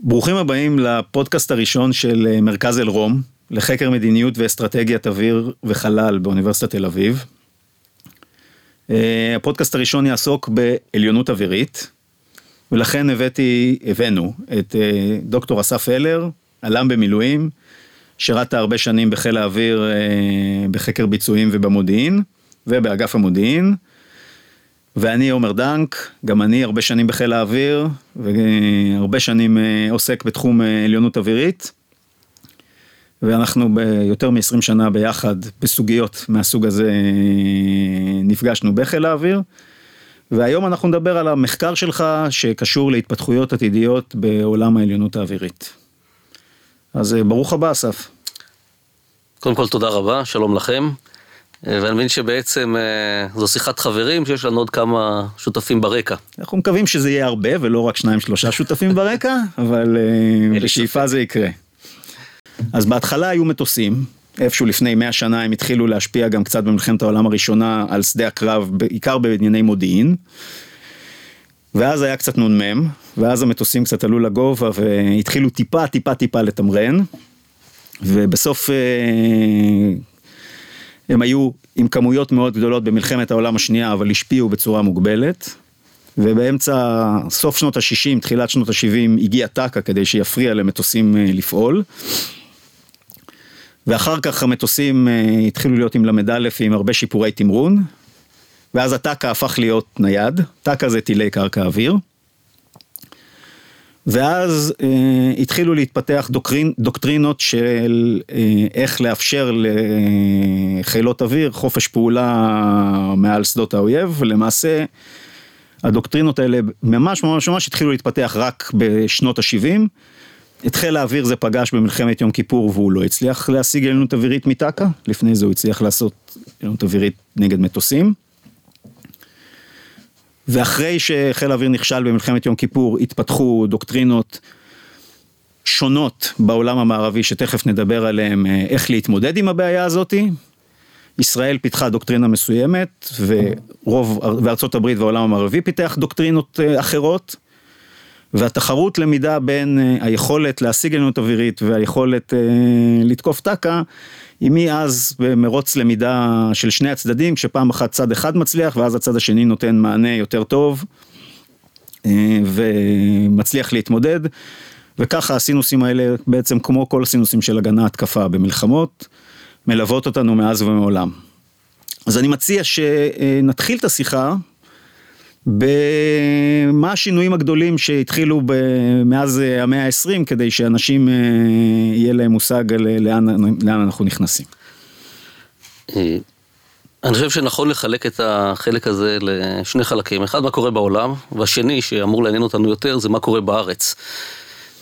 ברוכים הבאים לפודקאסט הראשון של אה, מרכז אלרום, לחקר מדיניות ואסטרטגיית אוויר וחלל באוניברסיטת תל אביב. אה, הפודקאסט הראשון יעסוק בעליונות אווירית, ולכן הבאתי, הבאנו את אה, דוקטור אסף הלר, עלם במילואים, שירת הרבה שנים בחיל האוויר בחקר ביצועים ובמודיעין, ובאגף המודיעין. ואני עומר דנק, גם אני הרבה שנים בחיל האוויר, והרבה שנים אה, עוסק בתחום אה, עליונות אווירית. ואנחנו ביותר מ-20 שנה ביחד בסוגיות מהסוג הזה אה, נפגשנו בחיל האוויר. והיום אנחנו נדבר על המחקר שלך שקשור להתפתחויות עתידיות בעולם העליונות האווירית. אז ברוך הבא אסף. קודם כל תודה רבה, שלום לכם. אה, ואני מבין שבעצם אה, זו שיחת חברים שיש לנו עוד כמה שותפים ברקע. אנחנו מקווים שזה יהיה הרבה ולא רק שניים שלושה שותפים ברקע, אבל אה, בשאיפה זה יקרה. אז בהתחלה היו מטוסים, איפשהו לפני 100 שנה הם התחילו להשפיע גם קצת במלחמת העולם הראשונה על שדה הקרב, בעיקר בענייני מודיעין. ואז היה קצת נ"מ, ואז המטוסים קצת עלו לגובה והתחילו טיפה טיפה טיפה לתמרן. ובסוף הם היו עם כמויות מאוד גדולות במלחמת העולם השנייה, אבל השפיעו בצורה מוגבלת. ובאמצע, סוף שנות ה-60, תחילת שנות ה-70, הגיע טק"א כדי שיפריע למטוסים אה, לפעול. ואחר כך המטוסים אה, התחילו להיות עם ל"א ועם הרבה שיפורי תמרון. ואז הטק"א הפך להיות נייד, טק"א זה טילי קרקע אוויר. ואז אה, התחילו להתפתח דוקרין, דוקטרינות של אה, איך לאפשר לחילות אוויר חופש פעולה מעל שדות האויב, ולמעשה הדוקטרינות האלה ממש ממש ממש התחילו להתפתח רק בשנות ה-70. את חיל האוויר זה פגש במלחמת יום כיפור והוא לא הצליח להשיג עליונות אווירית מטאקה, לפני זה הוא הצליח לעשות עליונות אווירית נגד מטוסים. ואחרי שחיל האוויר נכשל במלחמת יום כיפור, התפתחו דוקטרינות שונות בעולם המערבי, שתכף נדבר עליהן, אה, איך להתמודד עם הבעיה הזאתי. ישראל פיתחה דוקטרינה מסוימת, ורוב, וארצות הברית והעולם המערבי פיתח דוקטרינות אה, אחרות. והתחרות למידה בין אה, היכולת להשיג עליונות אווירית והיכולת לתקוף טקה היא מאז במרוץ למידה של שני הצדדים, כשפעם אחת צד אחד מצליח ואז הצד השני נותן מענה יותר טוב אה, ומצליח להתמודד. וככה הסינוסים האלה בעצם כמו כל הסינוסים של הגנה התקפה במלחמות, מלוות אותנו מאז ומעולם. אז אני מציע שנתחיל את השיחה במה השינויים הגדולים שהתחילו מאז המאה ה-20 כדי שאנשים אה, יהיה להם מושג על לאן, לאן אנחנו נכנסים. אה, אני חושב שנכון לחלק את החלק הזה לשני חלקים, אחד מה קורה בעולם, והשני שאמור לעניין אותנו יותר זה מה קורה בארץ.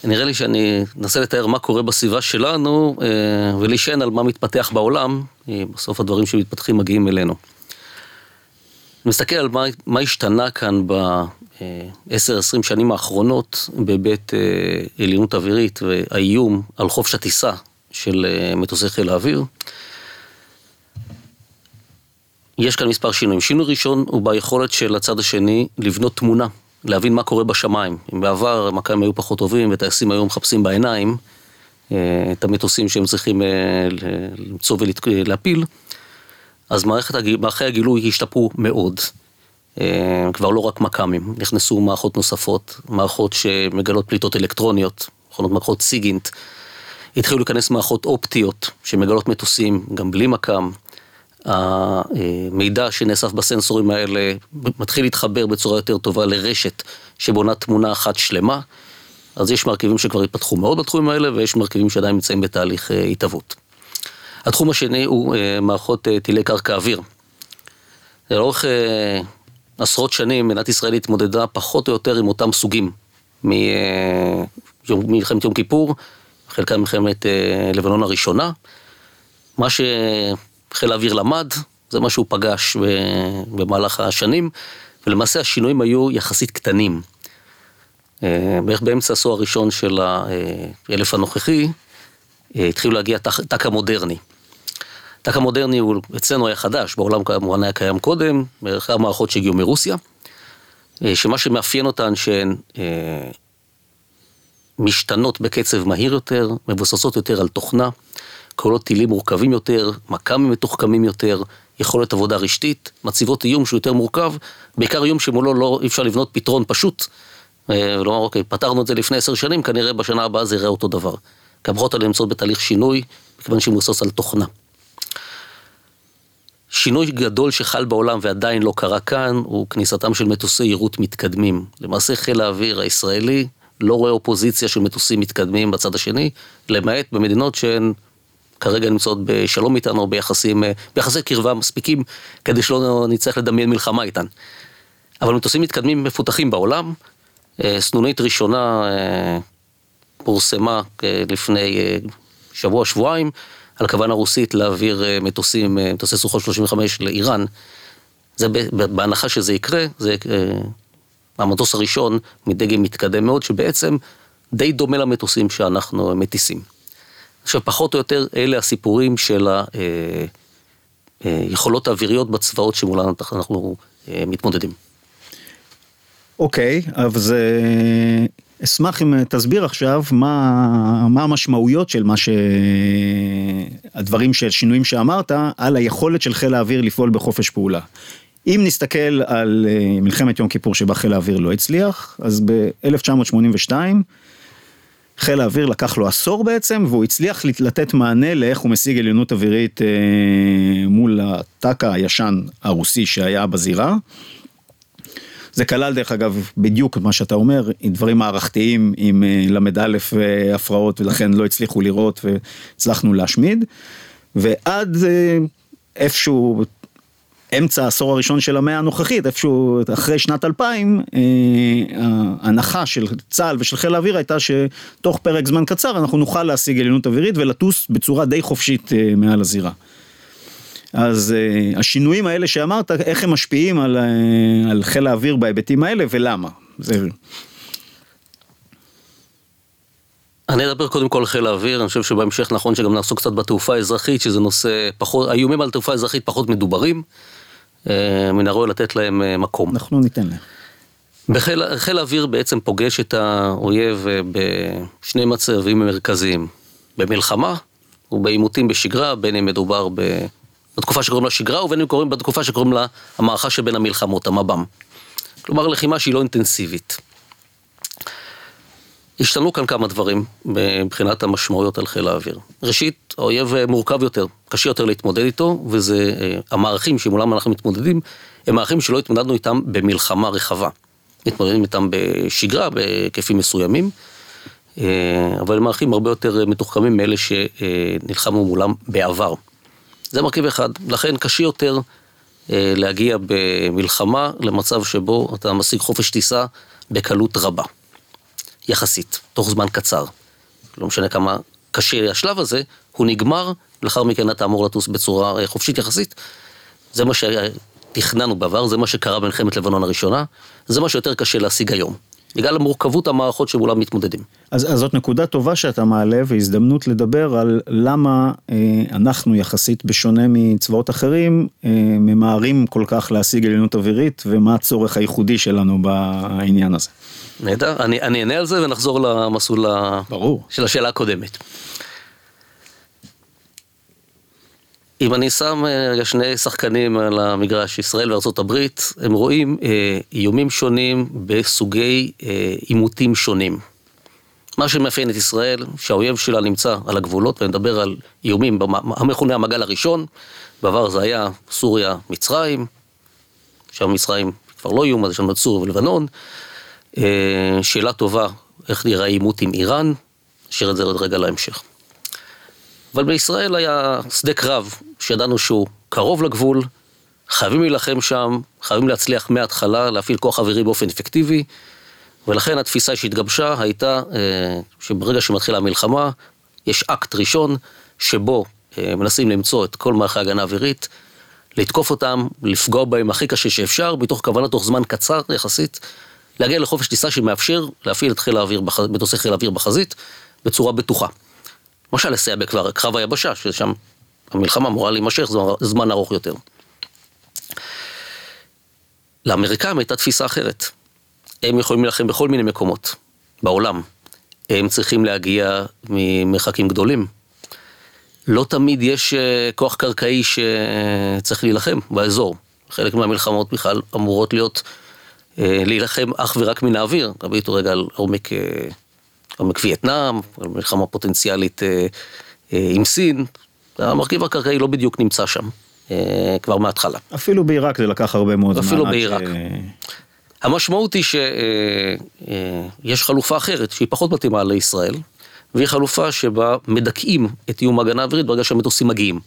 נראה לי שאני אנסה לתאר מה קורה בסביבה שלנו אה, ולהישען על מה מתפתח בעולם, בסוף הדברים שמתפתחים מגיעים אלינו. מסתכל על מה, מה השתנה כאן ב-10-20 שנים האחרונות בהיבט אה, עליונות אווירית והאיום על חופש הטיסה של אה, מטוסי חיל האוויר. יש כאן מספר שינויים. שינוי ראשון הוא ביכולת של הצד השני לבנות תמונה, להבין מה קורה בשמיים. אם בעבר המכ"מים היו פחות טובים וטייסים היו מחפשים בעיניים אה, את המטוסים שהם צריכים למצוא ולהפיל, אז מערכת, מערכי הגילוי השתפרו מאוד. אה, כבר לא רק מכ"מים, נכנסו מערכות נוספות, מערכות שמגלות פליטות אלקטרוניות, מכונות מערכות סיגינט. התחילו להיכנס מערכות אופטיות שמגלות מטוסים גם בלי מכ"ם. המידע שנאסף בסנסורים האלה מתחיל להתחבר בצורה יותר טובה לרשת שבונה תמונה אחת שלמה. אז יש מרכיבים שכבר התפתחו מאוד בתחומים האלה ויש מרכיבים שעדיין נמצאים בתהליך אה, התהוות. התחום השני הוא אה, מערכות אה, טילי קרקע אוויר. לאורך אה, עשרות שנים מדינת ישראל התמודדה פחות או יותר עם אותם סוגים ממלחמת יום כיפור, חלקם מלחמת לבנון הראשונה. מה שחיל האוויר למד, זה מה שהוא פגש במהלך השנים, ולמעשה השינויים היו יחסית קטנים. בערך באמצע העשור הראשון של האלף הנוכחי, התחילו להגיע טק"א מודרני. טאק המודרני הוא אצלנו היה חדש, בעולם כמובן היה קיים קודם, בערך המערכות שהגיעו מרוסיה, אה, שמה שמאפיין אותן שהן אה, משתנות בקצב מהיר יותר, מבוססות יותר על תוכנה, כוללות טילים מורכבים יותר, מכ"מים מתוחכמים יותר, יכולת עבודה רשתית, מציבות איום שהוא יותר מורכב, בעיקר איום שמולו לא אי אפשר לבנות פתרון פשוט, אה, ולומר אוקיי, פתרנו את זה לפני עשר שנים, כנראה בשנה הבאה זה יראה אותו דבר. כי המערכות האלה נמצאות בתהליך שינוי, מכיוון שהיא מבוססות על תוכנה. שינוי גדול שחל בעולם ועדיין לא קרה כאן, הוא כניסתם של מטוסי יירוט מתקדמים. למעשה חיל האוויר הישראלי לא רואה אופוזיציה של מטוסים מתקדמים בצד השני, למעט במדינות שהן כרגע נמצאות בשלום איתנו, או ביחסים, ביחסי קרבה מספיקים, כדי שלא נצטרך לדמיין מלחמה איתן. אבל מטוסים מתקדמים מפותחים בעולם, אה, סנונית ראשונה אה, פורסמה אה, לפני שבוע, שבועיים, על הכוונה רוסית להעביר מטוסים, מטוסי סוכות 35 לאיראן. זה בהנחה שזה יקרה, זה המטוס הראשון מדגם מתקדם מאוד, שבעצם די דומה למטוסים שאנחנו מטיסים. עכשיו, פחות או יותר אלה הסיפורים של היכולות האוויריות בצבאות שמולן אנחנו מתמודדים. אוקיי, אז אה, אשמח אם תסביר עכשיו מה, מה המשמעויות של מה ש... הדברים של שינויים שאמרת על היכולת של חיל האוויר לפעול בחופש פעולה. אם נסתכל על אה, מלחמת יום כיפור שבה חיל האוויר לא הצליח, אז ב-1982 חיל האוויר לקח לו עשור בעצם, והוא הצליח לתת מענה לאיך הוא משיג עליונות אווירית אה, מול הטק"א הישן הרוסי שהיה בזירה. זה כלל דרך אגב בדיוק מה שאתה אומר, עם דברים מערכתיים עם ל"א הפרעות ולכן לא הצליחו לראות והצלחנו להשמיד. ועד אה, איפשהו אמצע העשור הראשון של המאה הנוכחית, איפשהו אחרי שנת 2000, ההנחה של צה"ל ושל חיל האוויר הייתה שתוך פרק זמן קצר אנחנו נוכל להשיג עליונות אווירית ולטוס בצורה די חופשית מעל הזירה. אז uh, השינויים האלה שאמרת, איך הם משפיעים על, uh, על חיל האוויר בהיבטים האלה ולמה? זה... אני אדבר קודם כל על חיל האוויר, אני חושב שבהמשך נכון שגם נעסוק קצת בתעופה האזרחית, שזה נושא פחות, האיומים על תעופה אזרחית פחות מדוברים, אה, מן הראוי לתת להם מקום. אנחנו ניתן להם. בחיל האוויר בעצם פוגש את האויב בשני מצבים מרכזיים, במלחמה ובעימותים בשגרה, בין אם מדובר. בתקופה שקוראים לה שגרה, ובין אם קוראים בתקופה שקוראים לה המערכה שבין המלחמות, המב"ם. כלומר, לחימה שהיא לא אינטנסיבית. השתנו כאן כמה דברים מבחינת המשמעויות על חיל האוויר. ראשית, האויב מורכב יותר, קשה יותר להתמודד איתו, וזה אה, המערכים שמולם אנחנו מתמודדים, הם מערכים שלא התמודדנו איתם במלחמה רחבה. מתמודדים איתם בשגרה, בהיקפים מסוימים, אה, אבל הם מערכים הרבה יותר מתוחכמים מאלה שנלחמו מולם בעבר. זה מרכיב אחד, לכן קשה יותר אה, להגיע במלחמה למצב שבו אתה משיג חופש טיסה בקלות רבה, יחסית, תוך זמן קצר. לא משנה כמה קשה השלב הזה, הוא נגמר, לאחר מכן אתה אמור לטוס בצורה אה, חופשית יחסית. זה מה שתכננו בעבר, זה מה שקרה במלחמת לבנון הראשונה, זה מה שיותר קשה להשיג היום. בגלל המורכבות המערכות שמולם מתמודדים. אז, אז זאת נקודה טובה שאתה מעלה והזדמנות לדבר על למה אה, אנחנו יחסית בשונה מצבאות אחרים אה, ממהרים כל כך להשיג עליונות אווירית ומה הצורך הייחודי שלנו בעניין הזה. נהדר, אני אענה על זה ונחזור למסלול ברור. של השאלה הקודמת. אם אני שם אה, שני שחקנים על המגרש, ישראל הברית, הם רואים אה, איומים שונים בסוגי אה, עימותים שונים. מה שמאפיין את ישראל, שהאויב שלה נמצא על הגבולות, ואני מדבר על איומים המכונה המגל הראשון, בעבר זה היה סוריה, מצרים, שם מצרים כבר לא איום, אז יש לנו את סוריה ולבנון. שאלה טובה, איך נראה עימות עם איראן, נשאיר את זה עוד רגע להמשך. אבל בישראל היה שדה קרב, שידענו שהוא קרוב לגבול, חייבים להילחם שם, חייבים להצליח מההתחלה, להפעיל כוח אווירי באופן אפקטיבי, ולכן התפיסה שהתגבשה הייתה אה, שברגע שמתחילה המלחמה, יש אקט ראשון שבו אה, מנסים למצוא את כל מערכי ההגנה האווירית, לתקוף אותם, לפגוע בהם הכי קשה שאפשר, מתוך כוונה תוך זמן קצר יחסית, להגיע לחופש טיסה שמאפשר להפעיל את חיל האוויר, מטוסי חיל האוויר בחזית, בצורה בטוחה. למשל לסייע בקרב היבשה, ששם המלחמה אמורה להימשך זמן ארוך יותר. לאמריקאים הייתה תפיסה אחרת. הם יכולים להילחם בכל מיני מקומות בעולם. הם צריכים להגיע ממרחקים גדולים. לא תמיד יש אה, כוח קרקעי שצריך להילחם באזור. חלק מהמלחמות בכלל אמורות להיות, אה, להילחם אך ורק מן האוויר. איתו רגע על עומק, אה, עומק וייטנאם, מלחמה פוטנציאלית עם סין. המרכיב הקרקעי לא בדיוק נמצא שם, כבר מההתחלה. אפילו בעיראק זה לקח הרבה מאוד זמן. אפילו בעיראק. ש... המשמעות היא שיש חלופה אחרת שהיא פחות מתאימה לישראל, והיא חלופה שבה מדכאים את איום ההגנה האווירית ברגע שהמטוסים מגיעים.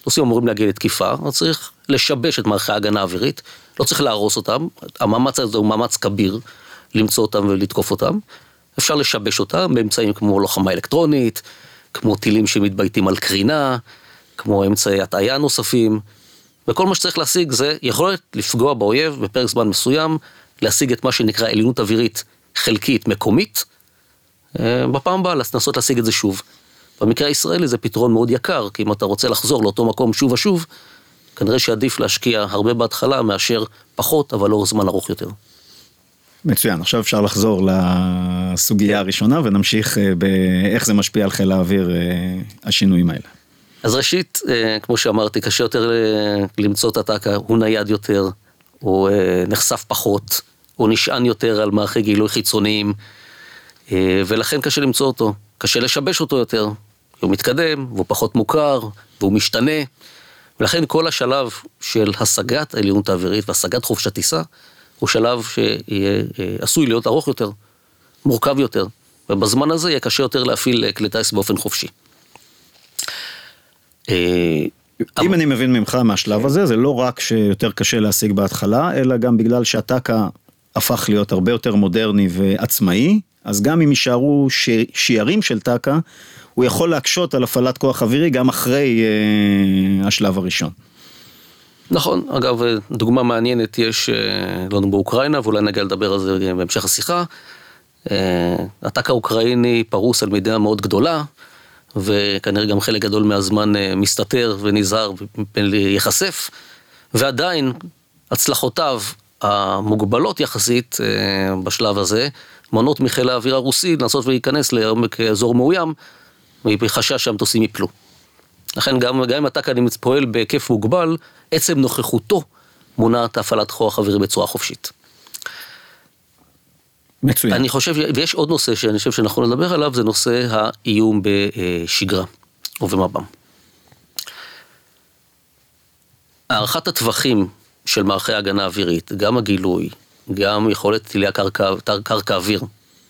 מטוסים אמורים להגיע לתקיפה, אז צריך לשבש את מערכי ההגנה האווירית, לא צריך להרוס אותם, המאמץ הזה הוא מאמץ כביר למצוא אותם ולתקוף אותם. אפשר לשבש אותם באמצעים כמו לוחמה אלקטרונית, כמו טילים שמתבייתים על קרינה, כמו אמצעי הטעיה נוספים, וכל מה שצריך להשיג זה יכולת לפגוע באויב בפרק זמן מסוים, להשיג את מה שנקרא עליונות אווירית חלקית מקומית, אה, בפעם הבאה לנסות להשיג את זה שוב. במקרה הישראלי זה פתרון מאוד יקר, כי אם אתה רוצה לחזור לאותו מקום שוב ושוב, כנראה שעדיף להשקיע הרבה בהתחלה מאשר פחות, אבל לאורך זמן ארוך יותר. מצוין, עכשיו אפשר לחזור לסוגיה הראשונה ונמשיך אה, באיך זה משפיע על חיל האוויר, אה, השינויים האלה. אז ראשית, כמו שאמרתי, קשה יותר למצוא את הטקה, הוא נייד יותר, הוא נחשף פחות, הוא נשען יותר על מערכי גילוי חיצוניים. אה, ולכן קשה למצוא אותו, קשה לשבש אותו יותר. הוא מתקדם, והוא פחות מוכר, והוא משתנה, ולכן כל השלב של השגת העליונות האווירית והשגת חופש הטיסה, הוא שלב שיהיה אה, להיות ארוך יותר, מורכב יותר, ובזמן הזה יהיה קשה יותר להפעיל כלי טיס באופן חופשי. אה, אם אני מבין ממך מהשלב הזה, זה לא רק שיותר קשה להשיג בהתחלה, אלא גם בגלל שהטק"א הפך להיות הרבה יותר מודרני ועצמאי, אז גם אם יישארו שיירים של טק"א, הוא יכול להקשות על הפעלת כוח אווירי גם אחרי אה, השלב הראשון. נכון, אגב, דוגמה מעניינת יש אה, לנו באוקראינה, ואולי נגיע לדבר על זה בהמשך השיחה. אה, הטק"א האוקראיני פרוס על מדינה מאוד גדולה, וכנראה גם חלק גדול מהזמן אה, מסתתר ונזהר להיחשף, ועדיין הצלחותיו המוגבלות יחסית בשלב הזה, מונעות מחיל האוויר הרוסי לנסות ולהיכנס לעומק אזור מאוים, מחשש שהמטוסים יפלו. לכן גם, גם אם אתה כאן פועל בהיקף מוגבל, עצם נוכחותו מונעת הפעלת כוח אווירי בצורה חופשית. מצוין. אני חושב, ויש עוד נושא שאני חושב שנכון לדבר עליו, זה נושא האיום בשגרה ובמב"ם. הערכת הטווחים של מערכי הגנה אווירית, גם הגילוי, גם יכולת טילי הקרקע, קרקע אוויר,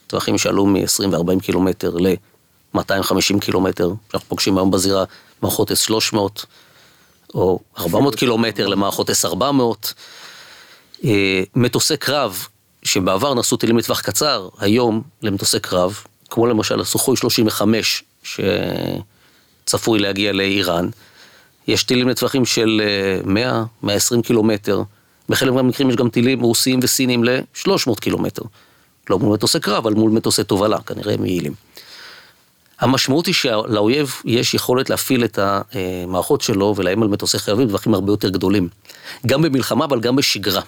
טווחים שעלו מ-20 ו-40 קילומטר ל-250 קילומטר, שאנחנו פוגשים היום בזירה מערכות S-300, או 400 קילומטר למערכות S-400. אה, מטוסי קרב, שבעבר נשאו טילים לטווח קצר, היום למטוסי קרב, כמו למשל הסוחוי 35, שצפוי להגיע לאיראן, יש טילים לטווחים של 100, אה, 120 קילומטר, בחלק מהמקרים יש גם טילים רוסיים וסינים ל-300 קילומטר. לא מול מטוסי קרב, אבל מול מטוסי תובלה, כנראה הם יעילים. המשמעות היא שלאויב יש יכולת להפעיל את המערכות שלו ולאיים על מטוסי חייבים בטווחים הרבה יותר גדולים. גם במלחמה, אבל גם בשגרה.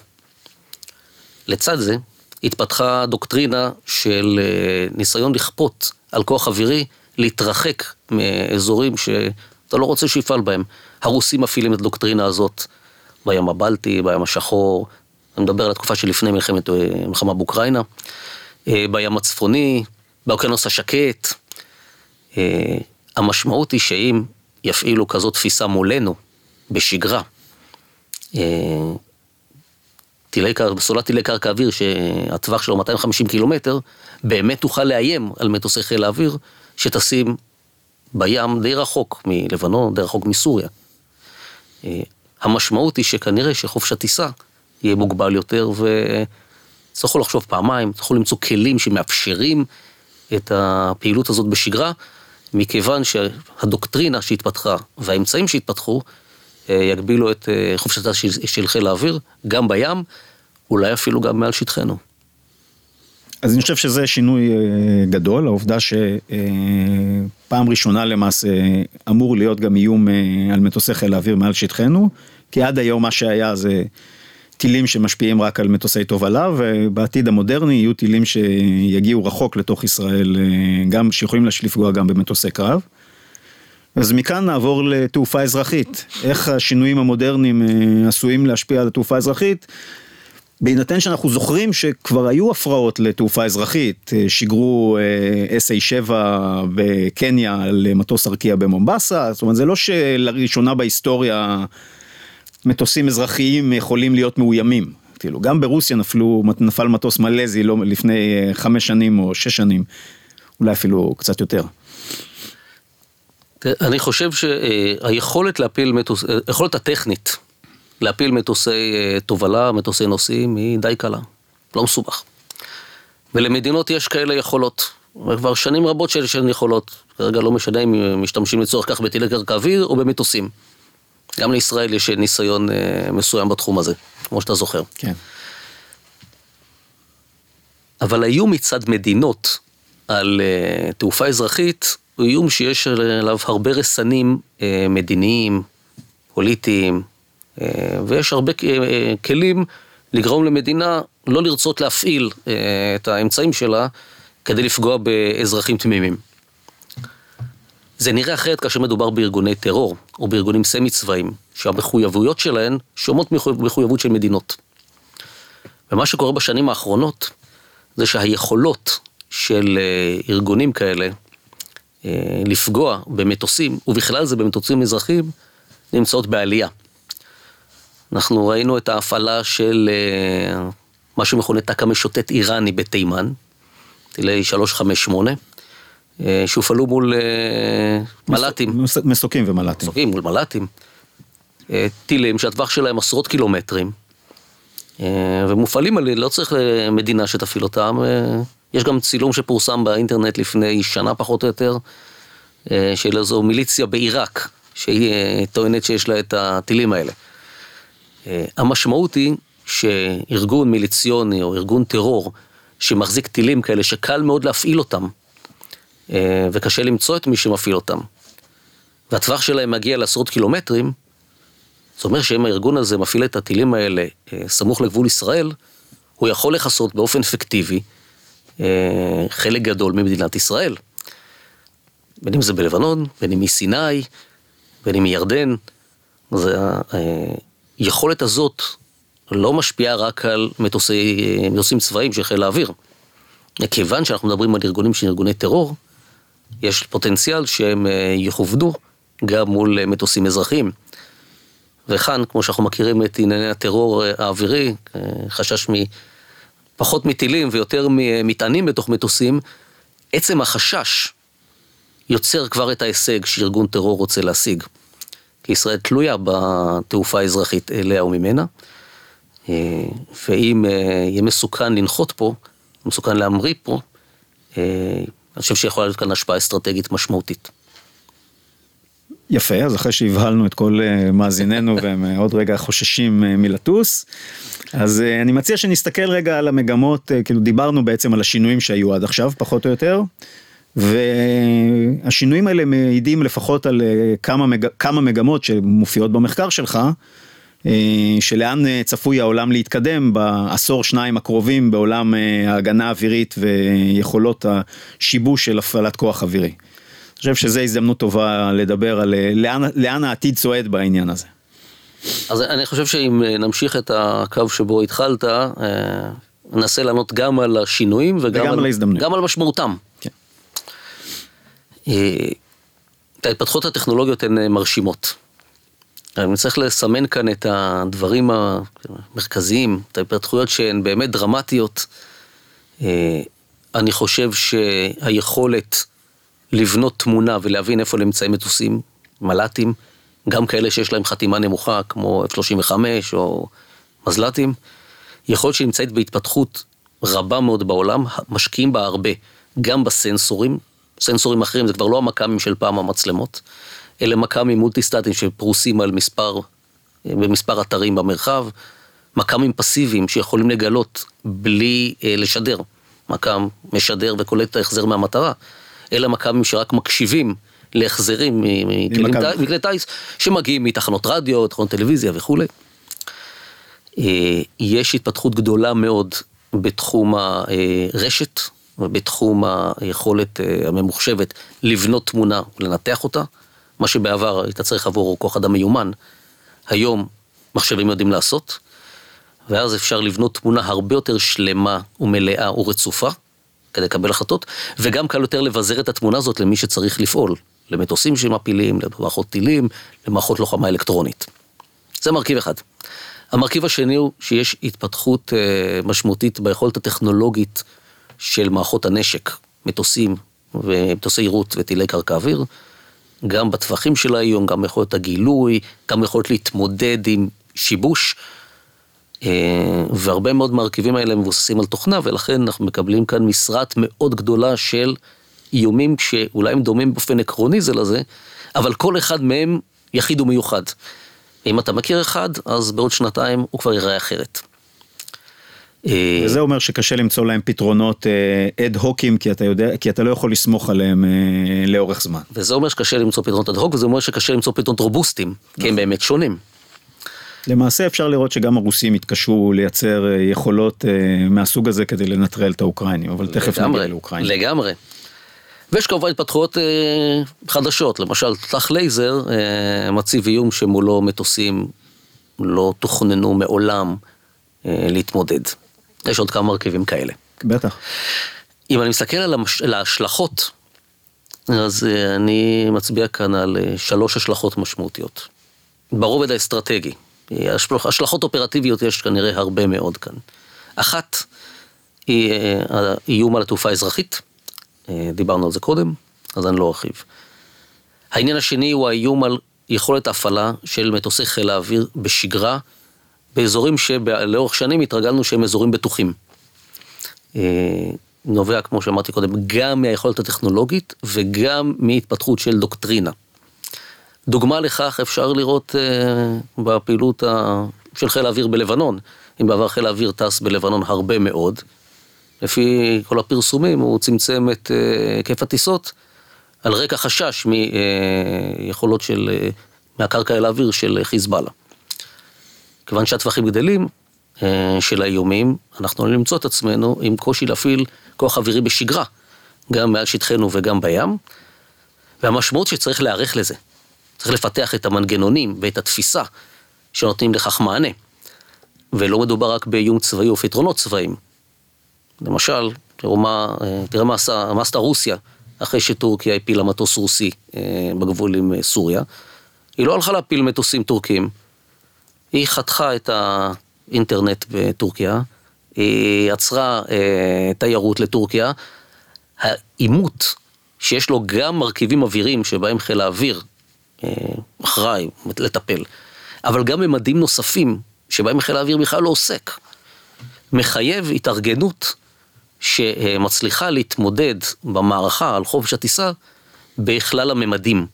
לצד זה, התפתחה דוקטרינה של אה, ניסיון לכפות על כוח אווירי להתרחק מאזורים שאתה לא רוצה שיפעל בהם. הרוסים מפעילים את הדוקטרינה הזאת בים הבלטי, בים השחור, אני מדבר על התקופה שלפני מלחמת, אה, מלחמה באוקראינה, אה, בים הצפוני, באוקיינוס השקט. אה, המשמעות היא שאם יפעילו כזאת תפיסה מולנו, בשגרה, טילי קרקע, סולת טילי קרקע אוויר שהטווח שלו 250 קילומטר, באמת תוכל לאיים על מטוסי חיל האוויר שטסים בים די רחוק מלבנון, די רחוק מסוריה. המשמעות היא שכנראה שחופש הטיסה יהיה מוגבל יותר, וצריכו לחשוב פעמיים, צריכו למצוא כלים שמאפשרים את הפעילות הזאת בשגרה, מכיוון שהדוקטרינה שהתפתחה והאמצעים שהתפתחו אה, יגבילו את אה, חופש הטיסה של חיל האוויר, גם בים, אולי אפילו גם מעל שטחנו. אז אני חושב שזה שינוי אה, גדול, העובדה שפעם ראשונה למעשה אמור להיות גם איום על מטוסי חיל האוויר מעל שטחנו, כי עד היום מה שהיה זה טילים שמשפיעים רק על מטוסי תובלה, ובעתיד המודרני יהיו טילים שיגיעו רחוק לתוך ישראל, גם שיכולים לפגוע גם במטוסי קרב. אז מכאן נעבור לתעופה אזרחית, איך השינויים המודרניים עשויים להשפיע על התעופה האזרחית. בהינתן שאנחנו זוכרים שכבר היו הפרעות לתעופה אזרחית, שיגרו SA-7 בקניה למטוס ארקיע במומבסה, זאת אומרת זה לא שלראשונה בהיסטוריה מטוסים אזרחיים יכולים להיות מאוימים, כאילו גם ברוסיה נפלו, נפל מטוס מלזי לא, לפני חמש שנים או שש שנים, אולי אפילו קצת יותר. אני חושב שהיכולת להפיל מטוס, היכולת הטכנית להפיל מטוסי אה, תובלה, מטוסי נוסעים, היא די קלה, לא מסובך. ולמדינות יש כאלה יכולות, וכבר שנים רבות שיש להן יכולות, כרגע לא משנה אם משתמשים לצורך כך בטילי קרקע אוויר או במטוסים. גם לישראל יש ניסיון אה, מסוים בתחום הזה, כמו שאתה זוכר. כן. אבל האיום מצד מדינות על uh, תעופה אזרחית הוא איום שיש עליו הרבה רסנים uh, מדיניים, פוליטיים, אה, ויש הרבה אה, כלים לגרום למדינה לא לרצות להפעיל אה, את האמצעים שלה כדי לפגוע באזרחים תמימים. זה נראה אחרת כאשר מדובר בארגוני טרור או בארגונים סמי צבאיים, שהמחויבויות שלהן שומעות מחויבות של מדינות. ומה שקורה בשנים האחרונות זה שהיכולות של ארגונים כאלה לפגוע במטוסים, ובכלל זה במטוסים אזרחיים, נמצאות בעלייה. אנחנו ראינו את ההפעלה של אה, מה שמכונה תק"א משוטט איראני בתימן, טילי 358, אה, שהופעלו מול אה, מל"טים. מסוקים ומל"טים. מסוקים מול מל"טים. טילים שהטווח שלהם עשרות קילומטרים, ומופעלים על לא צריך מדינה שתפעיל אותם. יש גם צילום שפורסם באינטרנט לפני שנה פחות או יותר, של איזו מיליציה בעיראק, שהיא טוענת שיש לה את הטילים האלה. אה, המשמעות היא שארגון מיליציוני או ארגון טרור שמחזיק טילים כאלה שקל מאוד להפעיל אותם אה, וקשה למצוא את מי שמפעיל אותם והטווח שלהם מגיע לעשרות קילומטרים, זאת אומרת שאם הארגון הזה מפעיל את הטילים האלה אה, סמוך לגבול ישראל, הוא יכול לכסות באופן אפקטיבי חלק גדול ממדינת ישראל. בין אם זה בלבנון, בין אם מסיני, בין אם מירדן. זה היכולת הזאת לא משפיעה רק על מטוסי, מטוסים צבאיים של חיל האוויר. כיוון שאנחנו מדברים על ארגונים של ארגוני טרור, יש פוטנציאל שהם אה, יכוונו גם מול אה, מטוסים אזרחיים. וכאן, כמו שאנחנו מכירים את ענייני הטרור אה, האווירי, חשש מפחות מטילים ויותר ממטענים בתוך מטוסים, עצם החשש יוצר כבר את ההישג שארגון טרור רוצה להשיג. כי ישראל תלויה בתעופה האזרחית אליה וממנה, ואם יהיה מסוכן לנחות פה, מסוכן להמריא פה, אני חושב שיכולה להיות כאן השפעה אסטרטגית משמעותית. יפה, אז אחרי שהבהלנו את כל מאזיננו והם עוד רגע חוששים מלטוס, אז אני מציע שנסתכל רגע על המגמות, כאילו דיברנו בעצם על השינויים שהיו עד עכשיו, פחות או יותר. והשינויים האלה מעידים לפחות על אה, כמה, מג... כמה מגמות שמופיעות במחקר שלך, אה, שלאן אה, צפוי העולם להתקדם בעשור שניים הקרובים בעולם ההגנה האווירית ויכולות השיבוש של הפעלת כוח אווירי. אני חושב שזו הזדמנות טובה לדבר על לאן, לאן העתיד צועד בעניין הזה. אז אני חושב שאם נמשיך את הקו שבו התחלת, ננסה לענות גם על השינויים וגם על, על, גם על משמעותם. ההתפתחות הטכנולוגיות הן אה, מרשימות. אני צריך לסמן כאן את הדברים המרכזיים, את ההתפתחויות שהן באמת דרמטיות. אה, אני חושב שהיכולת לבנות תמונה ולהבין איפה נמצאים מטוסים, מל"טים, גם כאלה שיש להם חתימה נמוכה כמו F-35 או מזל"טים, יכול להיות שנמצאת בהתפתחות רבה מאוד בעולם, משקיעים בה הרבה, גם בסנסורים, סנסורים אחרים, זה כבר לא המכ"מים של פעם המצלמות, אלה מכ"מים מולטי-סטטיים שפרוסים על מספר, במספר אתרים במרחב, מכ"מים פסיביים שיכולים לגלות בלי אה, לשדר. מכ"ם משדר וקולט את ההחזר מהמטרה, אלה מכ"מים שרק מקשיבים להחזרים מכלי טיס שמגיעים מתחנות רדיו, תחנות טלוויזיה וכולי. יש התפתחות גדולה מאוד בתחום הרשת ובתחום היכולת הממוחשבת לבנות תמונה ולנתח אותה, מה שבעבר היית צריך עבור כוח אדם מיומן, היום מחשבים יודעים לעשות, ואז אפשר לבנות תמונה הרבה יותר שלמה ומלאה ורצופה, כדי לקבל החלטות, וגם קל יותר לבזר את התמונה הזאת למי שצריך לפעול, למטוסים שמפילים, למערכות טילים, למערכות לוחמה אלקטרונית. זה מרכיב אחד. המרכיב השני הוא שיש התפתחות אה, משמעותית ביכולת הטכנולוגית של מערכות הנשק, מטוסים ומטוסי יירוט וטילי קרקע אוויר, גם בטווחים של היום, גם יכולת הגילוי, גם יכולת להתמודד עם שיבוש. אה, והרבה מאוד מהרכיבים האלה מבוססים על תוכנה, ולכן אנחנו מקבלים כאן משרת מאוד גדולה של איומים שאולי הם דומים באופן עקרוני זה לזה, אבל כל אחד מהם יחיד ומיוחד. אם אתה מכיר אחד, אז בעוד שנתיים הוא כבר ייראה אחרת. אה, וזה אומר שקשה למצוא להם פתרונות אד אה, הוקים, כי אתה יודע, כי אתה לא יכול לסמוך עליהם לאורך זמן. וזה אומר שקשה למצוא פתרונות אד הוק, וזה אומר שקשה למצוא פתרונות רובוסטים, כי הם נכון. באמת שונים. למעשה אפשר לראות שגם הרוסים התקשו לייצר אה, יכולות אה, מהסוג הזה כדי לנטרל את האוקראינים, אבל תכף נגיע לאוקראינים. לגמרי. ויש כמובן התפתחויות אה, חדשות, למשל תותח לייזר מציב איום שמולו מטוסים לא תוכננו מעולם להתמודד. יש עוד כמה מרכיבים כאלה. בטח. אם אני מסתכל על ההשלכות, אז אני מצביע כאן על שלוש השלכות משמעותיות. ברובד האסטרטגי, השלכות אופרטיביות יש כנראה הרבה מאוד כאן. אחת היא אה, האיום על התעופה האזרחית, אה, דיברנו על זה קודם, אז אני לא ארחיב. העניין השני הוא האיום על יכולת ההפעלה של מטוסי חיל האוויר בשגרה, באזורים שלאורך שנים התרגלנו שהם אזורים בטוחים. אה, נובע, כמו שאמרתי קודם, גם מהיכולת הטכנולוגית וגם מהתפתחות של דוקטרינה. דוגמה לכך אפשר לראות uh, בפעילות. של חיל האוויר בלבנון. אם בעבר חיל האוויר טס בלבנון הרבה מאוד, לפי כל הפרסומים הוא צמצם את uh, היקף הטיסות על רקע חשש מיכולות של, מהקרקע אל האוויר של חיזבאללה. כיוון שהטווחים גדלים uh, של האיומים, אנחנו עלולים למצוא את עצמנו עם קושי להפעיל כוח אווירי בשגרה, גם מעל שטחנו וגם בים, והמשמעות שצריך להיערך לזה. צריך לפתח את המנגנונים ואת התפיסה שנותנים לכך מענה. ולא מדובר רק באיום צבאי או פתרונות צבאיים. למשל, תראו מה, תראה מה, עשה, מה עשתה רוסיה אחרי שטורקיה הפילה מטוס רוסי אה, בגבול עם אה, סוריה. היא לא הלכה להפיל מטוסים טורקים, היא חתכה את האינטרנט בטורקיה, היא עצרה אה, תיירות לטורקיה. העימות שיש לו גם מרכיבים אוויריים שבהם חיל האוויר אה, אחראי לטפל, אבל גם ממדים נוספים שבהם חיל האוויר בכלל לא עוסק, מחייב התארגנות שמצליחה להתמודד במערכה על חופש הטיסה בכלל הממדים.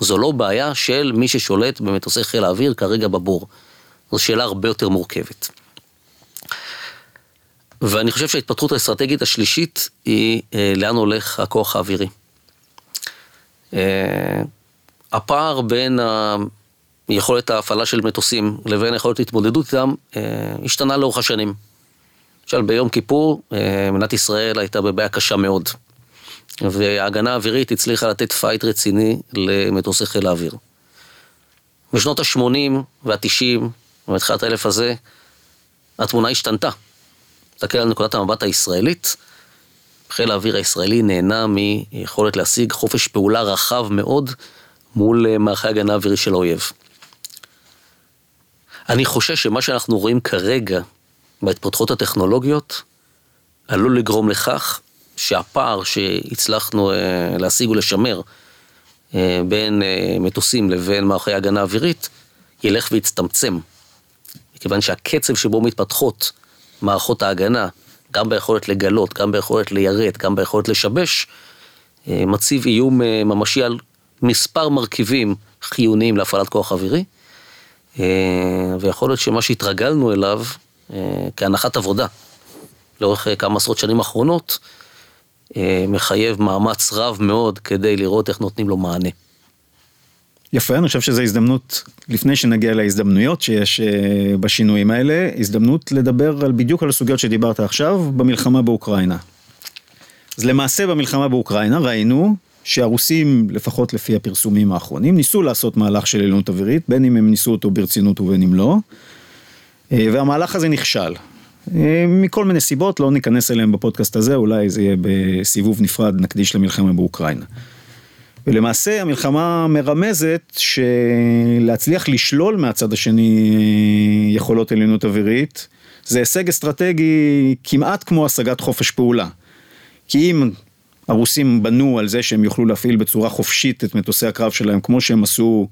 זו לא בעיה של מי ששולט במטוסי חיל האוויר כרגע בבור. זו שאלה הרבה יותר מורכבת. ואני חושב שההתפתחות האסטרטגית השלישית היא אה, לאן הולך הכוח האווירי. אה, הפער בין יכולת ההפעלה של מטוסים לבין יכולת התמודדות איתם אה, השתנה לאורך השנים. למשל ביום כיפור אה, מדינת ישראל הייתה בבעיה קשה מאוד. וההגנה האווירית הצליחה לתת fight רציני למטוסי חיל האוויר. בשנות ה-80 וה-90, בתחילת האלף הזה, התמונה השתנתה. תסתכל על נקודת המבט הישראלית, חיל האוויר הישראלי נהנה מיכולת להשיג חופש פעולה רחב מאוד מול אה, מערכי הגנה אווירי של האויב. אני חושש שמה שאנחנו רואים כרגע בהתפתחות הטכנולוגיות עלול לגרום לכך שהפער שהצלחנו אה, להשיג ולשמר אה, בין מטוסים לבין מערכי הגנה אווירית ילך ויצטמצם. מכיוון שהקצב שבו מתפתחות מערכות ההגנה, גם ביכולת לגלות, גם ביכולת ליירט, גם ביכולת לשבש, מציב איום ממשי על מספר מרכיבים חיוניים להפעלת כוח אווירי, אה, ויכול להיות שמה שהתרגלנו אליו אה, כהנחת עבודה לאורך אה, כמה עשרות שנים אחרונות, מחייב מאמץ רב מאוד כדי לראות איך נותנים לו מענה. יפה, אני חושב שזו הזדמנות, לפני שנגיע להזדמנויות שיש אה, בשינויים האלה, הזדמנות לדבר על, בדיוק על הסוגיות שדיברת עכשיו, במלחמה באוקראינה. אז למעשה במלחמה באוקראינה ראינו שהרוסים, לפחות לפי הפרסומים האחרונים, ניסו לעשות מהלך של עליונות אווירית, בין אם הם ניסו אותו ברצינות ובין אם לא, אה, והמהלך הזה נכשל. מכל מיני סיבות, לא ניכנס אליהם בפודקאסט הזה, אולי זה יהיה בסיבוב נפרד, נקדיש למלחמה באוקראינה. ולמעשה המלחמה מרמזת שלהצליח לשלול מהצד השני אה, יכולות עליונות אווירית, זה הישג אסטרטגי כמעט כמו השגת חופש פעולה. כי אם הרוסים בנו על זה שהם יוכלו להפעיל בצורה חופשית את מטוסי הקרב שלהם, כמו שהם עשו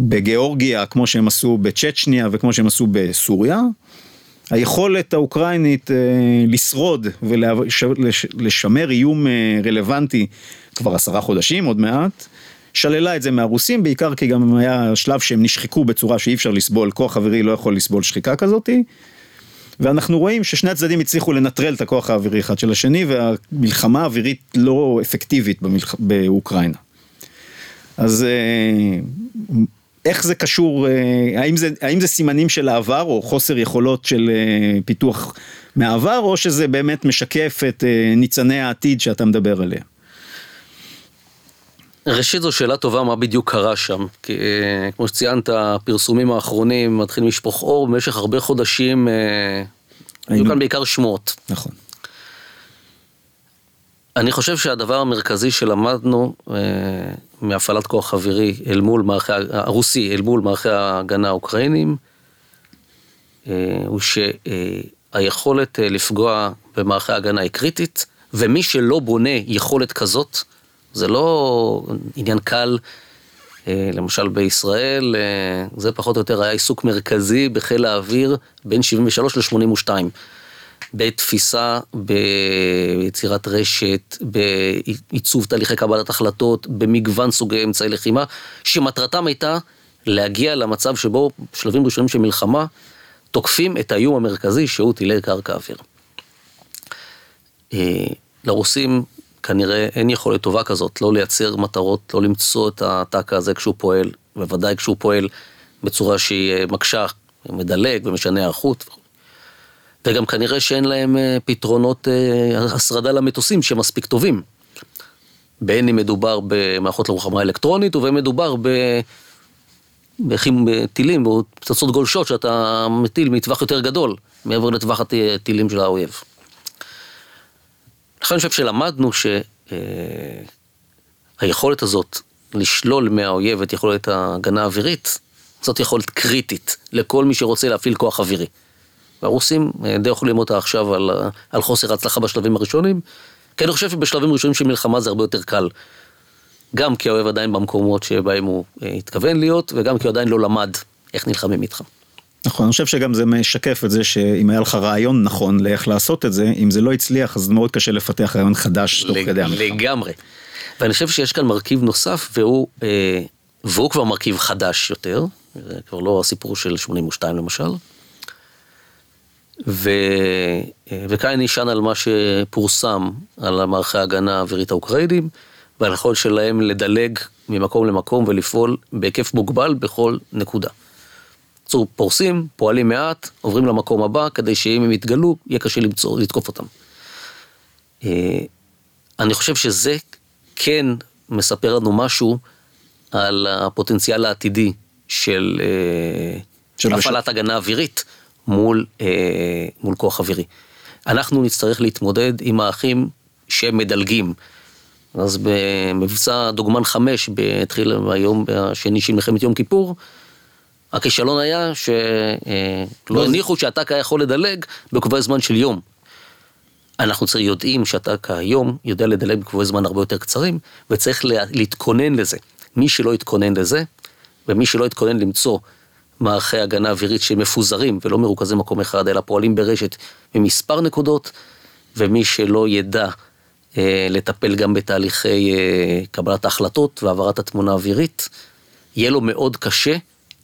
בגיאורגיה, כמו שהם עשו בצ'צ'ניה וכמו שהם עשו בסוריה, היכולת האוקראינית אה, לשרוד ולשמר איום אה, רלוונטי כבר עשרה חודשים עוד מעט, שללה את זה מהרוסים, בעיקר כי גם היה שלב שהם נשחקו בצורה שאי אפשר לסבול, כוח אווירי לא יכול לסבול שחיקה כזאתי. ואנחנו רואים ששני הצדדים הצליחו לנטרל את הכוח האווירי אחד של השני, והמלחמה האווירית לא אפקטיבית במלח... באוקראינה. אז אה, איך זה קשור, אה, האם זה, האם זה סימנים של העבר או חוסר יכולות של אה, פיתוח מהעבר, או שזה באמת משקף את ניצני העתיד שאתה מדבר עליהם? ראשית זו שאלה טובה מה בדיוק קרה שם, כי אה, כמו שציינת, הפרסומים האחרונים מתחילים לשפוך אור במשך הרבה חודשים, אה, היו כאן בעיקר שמועות. נכון. אני חושב שהדבר המרכזי שלמדנו אה, מהפעלת כוח אווירי אל מול מערכי, הרוסי אל מול מערכי ההגנה האוקראינים, הוא שהיכולת לפגוע במערכי ההגנה היא קריטית, ומי שלא בונה יכולת כזאת, זה לא עניין קל, אה, למשל בישראל, אה, זה פחות או יותר היה עיסוק מרכזי בחיל האוויר בין 73 ל-82. בתפיסה, ביצירת רשת, בעיצוב תהליכי קבלת החלטות, במגוון סוגי אמצעי לחימה, שמטרתם הייתה להגיע למצב שבו בשלבים ראשונים של מלחמה, תוקפים את האיום המרכזי שהוא טילי קרקע אוויר. אה, לרוסים כנראה אין יכולת טובה כזאת, לא לייצר מטרות, לא למצוא את הטקה הזה כשהוא פועל, בוודאי כשהוא פועל בצורה שהיא אה, מקשה, מדלג ומשנה היערכות. וגם כנראה שאין להם אה, פתרונות אה, הסרדה למטוסים שמספיק טובים. בין אם מדובר במערכות לרוחמה אלקטרונית ובין מדובר ב... בטילים או פצצות גולשות שאתה מטיל מטווח יותר גדול מעבר לטווח הטילים של האויב. לכן אני חושב שלמדנו שהיכולת הזאת לשלול מהאויב את יכולת ההגנה האווירית, זאת יכולת קריטית לכל מי שרוצה להפעיל כוח אווירי. והרוסים אה, די אוכלים אותה עכשיו על, על חוסר הצלחה בשלבים הראשונים, כי אני חושב שבשלבים ראשונים של מלחמה זה הרבה יותר קל. גם כי האויב עדיין במקומות שבהם הוא אה, התכוון להיות, וגם כי הוא עדיין לא למד איך נלחמים איתך. נכון, אני חושב שגם זה משקף את זה שאם היה לך רעיון נכון לאיך לעשות את זה, אם זה לא הצליח אז מאוד קשה לפתח רעיון חדש תוך כדי המלחמה. לגמרי. ואני חושב שיש כאן מרכיב נוסף והוא, אה, והוא כבר מרכיב חדש יותר, זה כבר לא הסיפור של 82 למשל. ו... אה, וכאן נשען על מה שפורסם על מערכי ההגנה האווירית האוקראינים ועל היכולת שלהם לדלג ממקום למקום ולפעול בהיקף מוגבל בכל נקודה. בקיצור, פורסים, פועלים מעט, עוברים למקום הבא, כדי שאם הם יתגלו, יהיה קשה למצוא, לתקוף אותם. אה, אני חושב שזה כן מספר לנו משהו על הפוטנציאל העתידי של, אה, של הפעלת הגנה אווירית מול, אה, מול כוח אווירי. אנחנו נצטרך להתמודד עם האחים שהם מדלגים. אז במבצע דוגמן 5, התחיל היום השני של מלחמת יום כיפור, הכישלון היה שלא לא הניחו שהטקה יכול לדלג בקובעי זמן של יום. אנחנו יודעים שהטקה היום יודע לדלג בקובעי זמן הרבה יותר קצרים, וצריך להתכונן לזה. מי שלא יתכונן לזה, ומי שלא יתכונן למצוא מערכי הגנה אווירית שמפוזרים ולא מרוכזים מקום אחד, אלא פועלים ברשת ממספר נקודות, ומי שלא ידע אה, לטפל גם בתהליכי אה, קבלת ההחלטות והעברת התמונה האווירית, יהיה לו מאוד קשה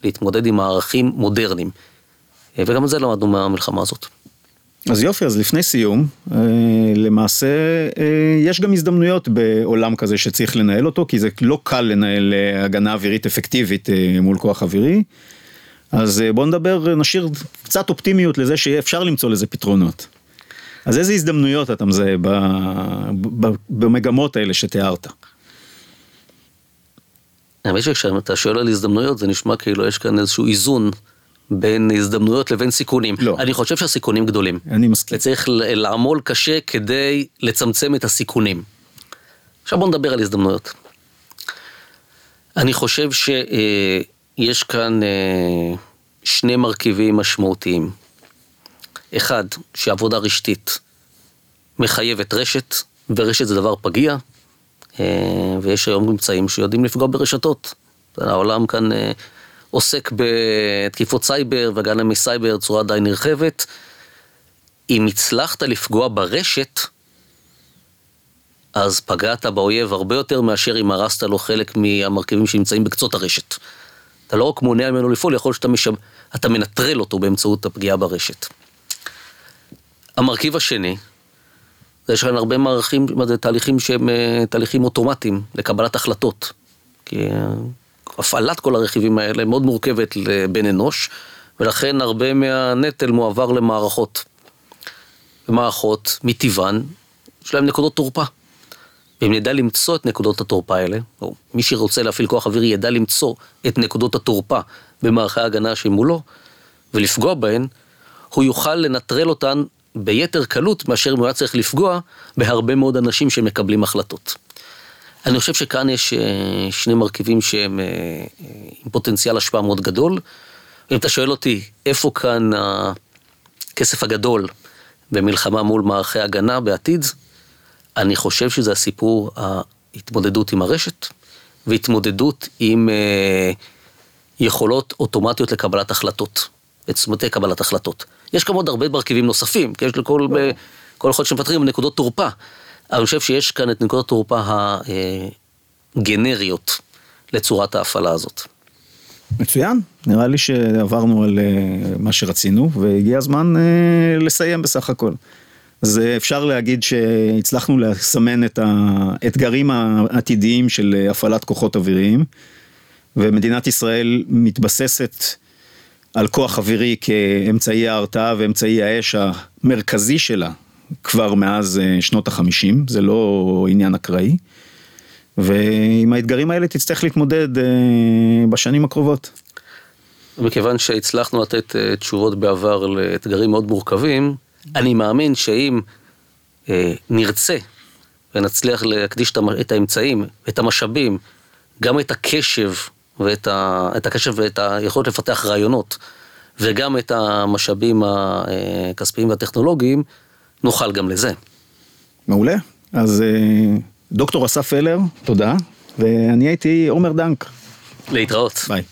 להתמודד עם מערכים מודרניים. וגם את זה למדנו מהמלחמה הזאת. אז יופי, אז לפני סיום, אה, למעשה אה, יש גם הזדמנויות בעולם כזה שצריך לנהל אותו, כי זה לא קל לנהל אה, הגנה אווירית אפקטיבית מול כוח אווירי. אז בוא נדבר, נשאיר קצת אופטימיות לזה שיהיה אפשר למצוא לזה פתרונות. אז איזה הזדמנויות אתה מזהה במגמות האלה שתיארת? האמת שכשאתה שואל על הזדמנויות זה נשמע כאילו יש כאן איזשהו איזון בין הזדמנויות לבין סיכונים. לא. אני חושב שהסיכונים גדולים. אני מסכים. וצריך לעמול קשה כדי לצמצם את הסיכונים. עכשיו בוא נדבר על הזדמנויות. אני חושב שיש כאן אה, שני מרכיבים משמעותיים. אחד, שעבודה רשתית מחייבת רשת, ורשת זה דבר פגיע, אה, ויש היום ממצאים שיודעים לפגוע ברשתות. העולם כאן אה, עוסק בתקיפות סייבר והגנה מסייבר בצורה די נרחבת. אם הצלחת לפגוע ברשת, אז פגעת באויב הרבה יותר מאשר אם הרסת לו חלק מהמרכיבים שנמצאים בקצות הרשת. אתה לא רק מונע ממנו לפעול, יכול להיות שאתה מנטרל אותו באמצעות הפגיעה ברשת. המרכיב השני, יש כאן הרבה מערכים, זה תהליכים שהם אה, תהליכים אוטומטיים לקבלת החלטות. כי אה, הפעלת כל הרכיבים האלה מאוד מורכבת לבן אנוש, ולכן הרבה מהנטל מועבר למערכות. ומערכות, מטבען, יש להם נקודות תורפה. ואם נדע למצוא את נקודות התורפה האלה, או מי שרוצה להפעיל כוח אווירי ידע למצוא את נקודות התורפה במערכי ההגנה שמולו, ולפגוע בהן, הוא יוכל לנטרל אותן ביתר קלות מאשר אם הוא היה צריך לפגוע בהרבה מאוד אנשים שמקבלים החלטות. אני חושב שכאן יש אה, שני מרכיבים שהם אה, עם פוטנציאל השפעה מאוד גדול. אם אתה שואל אותי, איפה כאן הכסף הגדול במלחמה מול מערכי הגנה בעתיד, אני חושב שזה הסיפור ההתמודדות עם הרשת והתמודדות עם אה, יכולות אוטומטיות לקבלת החלטות, בצמתי קבלת החלטות. יש עוד הרבה מרכיבים נוספים, כי יש לכל כל אחד שמפתחים נקודות תורפה. אני חושב שיש כאן את נקודות התורפה הגנריות לצורת ההפעלה הזאת. מצוין, נראה לי שעברנו על אה, מה שרצינו, והגיע הזמן אה, לסיים בסך הכל. אז אה, אפשר להגיד שהצלחנו לסמן את האתגרים העתידיים של הפעלת כוחות אוויריים, ומדינת ישראל מתבססת על כוח אווירי כאמצעי ההרתעה ואמצעי האש המרכזי שלה כבר מאז אה, שנות החמישים, זה לא עניין אקראי. ועם האתגרים האלה תצטרך להתמודד אה, בשנים הקרובות. מכיוון שהצלחנו לתת אה, תשובות בעבר לאתגרים מאוד מורכבים, אני מאמין שאם נרצה ונצליח להקדיש את האמצעים, את המשאבים, גם את הקשב ואת ה, את הקשב ואת היכולת לפתח רעיונות, וגם את המשאבים הכספיים והטכנולוגיים, נוכל גם לזה. מעולה. אז אה, דוקטור אסף פלר, תודה, ואני הייתי עומר דנק. להתראות. ביי.